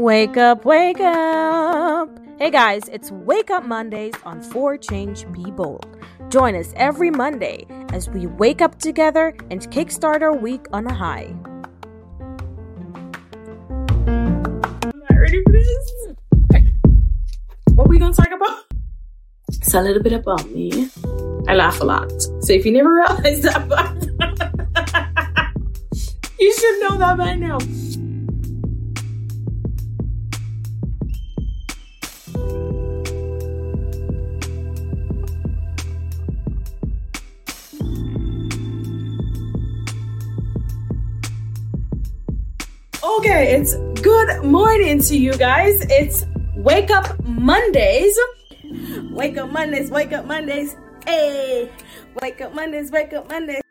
Wake up, wake up. Hey guys, it's Wake Up Mondays on 4 Change Be Bold. Join us every Monday as we wake up together and kickstart our week on a high. not ready for this. What we gonna talk about? It's a little bit about me. I laugh a lot. So if you never realized that, you should know that by now. Okay, it's good morning to you guys. It's Wake Up Mondays. Wake Up Mondays, Wake Up Mondays. Hey, Wake Up Mondays, Wake Up Mondays.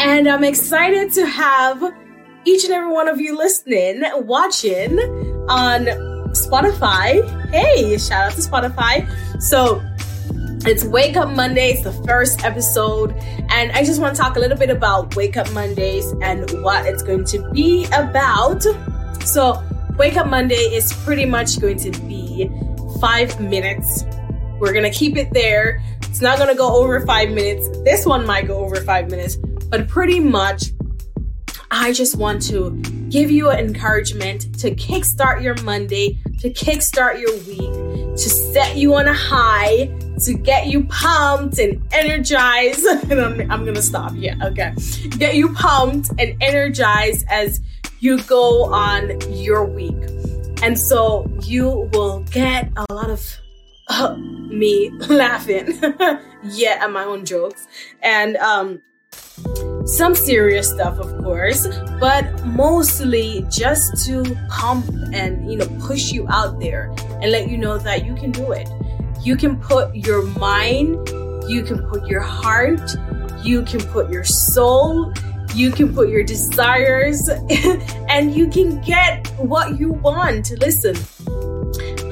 And I'm excited to have each and every one of you listening, watching on Spotify. Hey, shout out to Spotify. So, it's Wake Up Mondays, the first episode, and I just want to talk a little bit about Wake Up Mondays and what it's going to be about. So, Wake Up Monday is pretty much going to be five minutes. We're going to keep it there. It's not going to go over five minutes. This one might go over five minutes, but pretty much, I just want to give you an encouragement to kickstart your Monday, to kickstart your week, to set you on a high, to get you pumped and energized. and I'm, I'm gonna stop. Yeah, okay. Get you pumped and energized as you go on your week. And so you will get a lot of uh, me laughing, yeah, at my own jokes, and um, some serious stuff, of course, but mostly just to pump and you know push you out there and let you know that you can do it. You can put your mind, you can put your heart, you can put your soul, you can put your desires, and you can get what you want. Listen,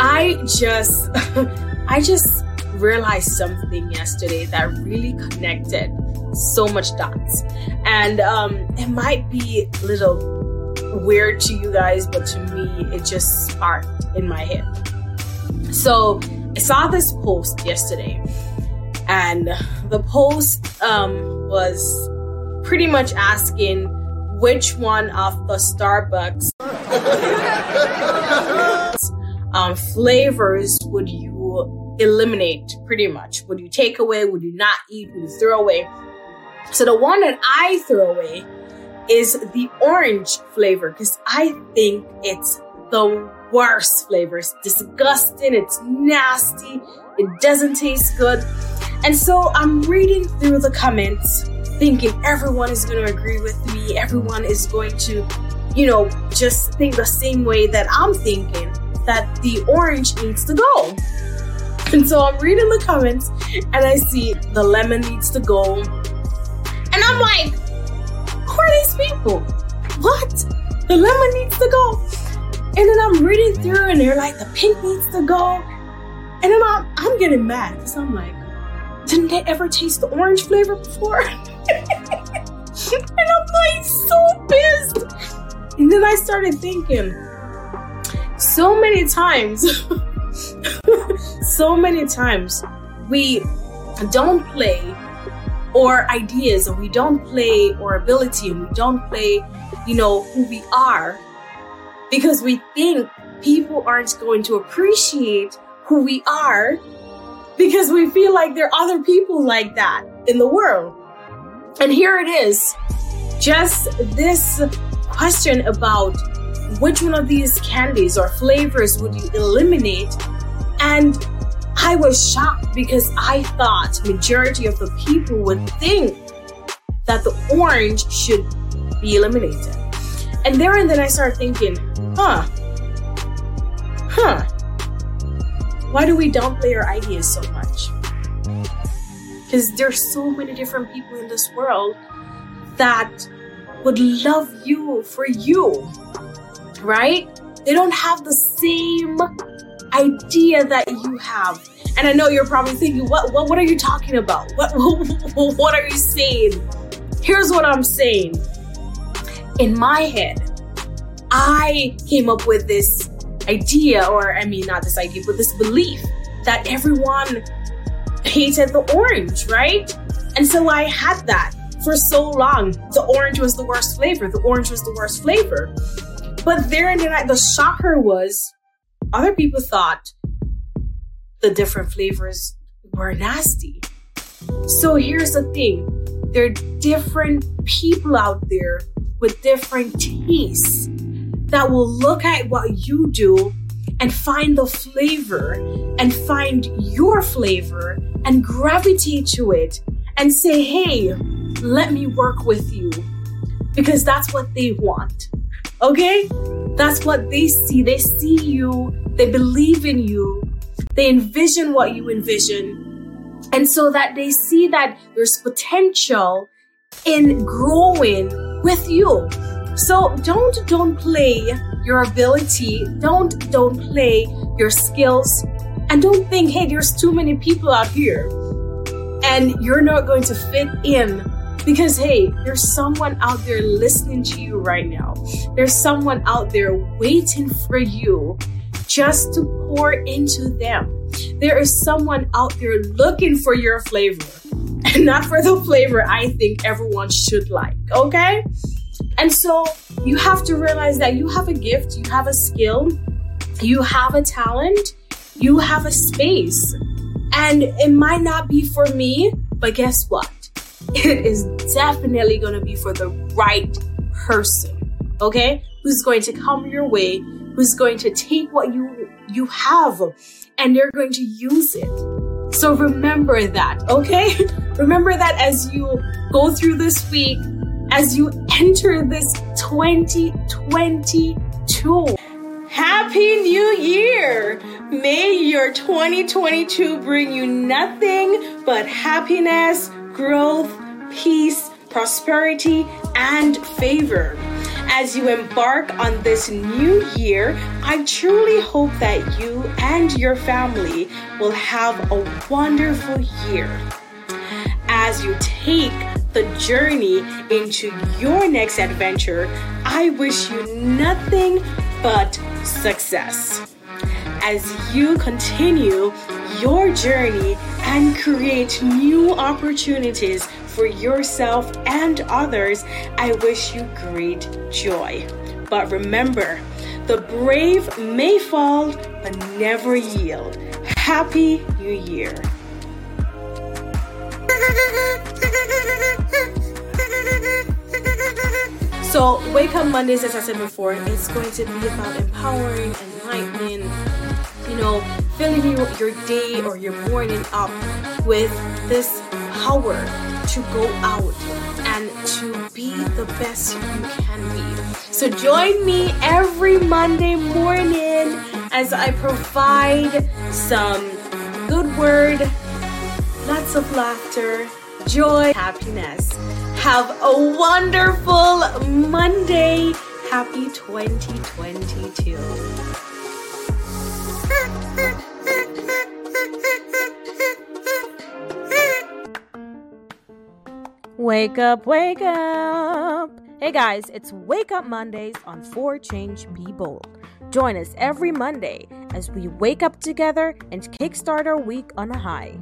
I just, I just realized something yesterday that really connected so much dots. And um, it might be a little weird to you guys, but to me, it just sparked in my head. So I saw this post yesterday, and the post um, was pretty much asking which one of the Starburst um, flavors would you eliminate pretty much? Would you take away? Would you not eat? Would you throw away? So the one that I throw away is the orange flavor because I think it's the worst flavor. It's disgusting. It's nasty. It doesn't taste good. And so I'm reading through the comments thinking everyone is going to agree with me. Everyone is going to, you know, just think the same way that I'm thinking that the orange needs to go. And so I'm reading the comments and I see the lemon needs to go. And I'm like, who are these people? What? The lemon needs to go. And then I'm reading through and they're like, the pink needs to go. And then I'm, I'm getting mad because I'm like, didn't they ever taste the orange flavor before? and I'm like so pissed. And then I started thinking, so many times, so many times, we don't play our ideas and we don't play our ability and we don't play, you know, who we are because we think people aren't going to appreciate who we are because we feel like there are other people like that in the world. And here it is just this question about which one of these candies or flavors would you eliminate? And I was shocked because I thought majority of the people would think that the orange should be eliminated. And there and then I started thinking, huh, huh, why do we downplay our ideas so much? Because there's so many different people in this world that would love you for you, right? They don't have the same idea that you have. And I know you're probably thinking, what, what, what are you talking about? What, what, what are you saying? here's what I'm saying. In my head, I came up with this idea, or I mean, not this idea, but this belief that everyone hated the orange, right? And so I had that for so long. The orange was the worst flavor. The orange was the worst flavor. But there and then, the shocker was other people thought the different flavors were nasty. So here's the thing there are different people out there with different tastes that will look at what you do and find the flavor and find your flavor and gravitate to it and say, hey, let me work with you. Because that's what they want. Okay? That's what they see. They see you, they believe in you, they envision what you envision. And so that they see that there's potential in growing with you. So don't don't play your ability, don't don't play your skills, and don't think, hey, there's too many people out here and you're not going to fit in because hey, there's someone out there listening to you right now. There's someone out there waiting for you just to pour into them. There is someone out there looking for your flavor and not for the flavor I think everyone should like, okay? And so you have to realize that you have a gift, you have a skill, you have a talent, you have a space. And it might not be for me, but guess what? It is definitely going to be for the right person, okay? Who's going to come your way, who's going to take what you you have and they're going to use it. So remember that, okay? remember that as you go through this week, as you enter this 2022. Happy New Year! May your 2022 bring you nothing but happiness, growth, peace, prosperity, and favor. As you embark on this new year, I truly hope that you and your family will have a wonderful year. As you take the journey into your next adventure, I wish you nothing but success. As you continue your journey and create new opportunities for yourself and others, I wish you great joy. But remember, the brave may fall, but never yield. Happy New Year. So, Wake Up Mondays, as I said before, it's going to be about empowering, enlightening, you know, filling your, your day or your morning up with this power to go out and to be the best you can be. So, join me every Monday morning as I provide some good word, lots of laughter, joy, happiness. Have a wonderful Monday. Happy 2022. Wake up, wake up. Hey guys, it's Wake Up Mondays on 4 Change Be Bold. Join us every Monday as we wake up together and kickstart our week on a high.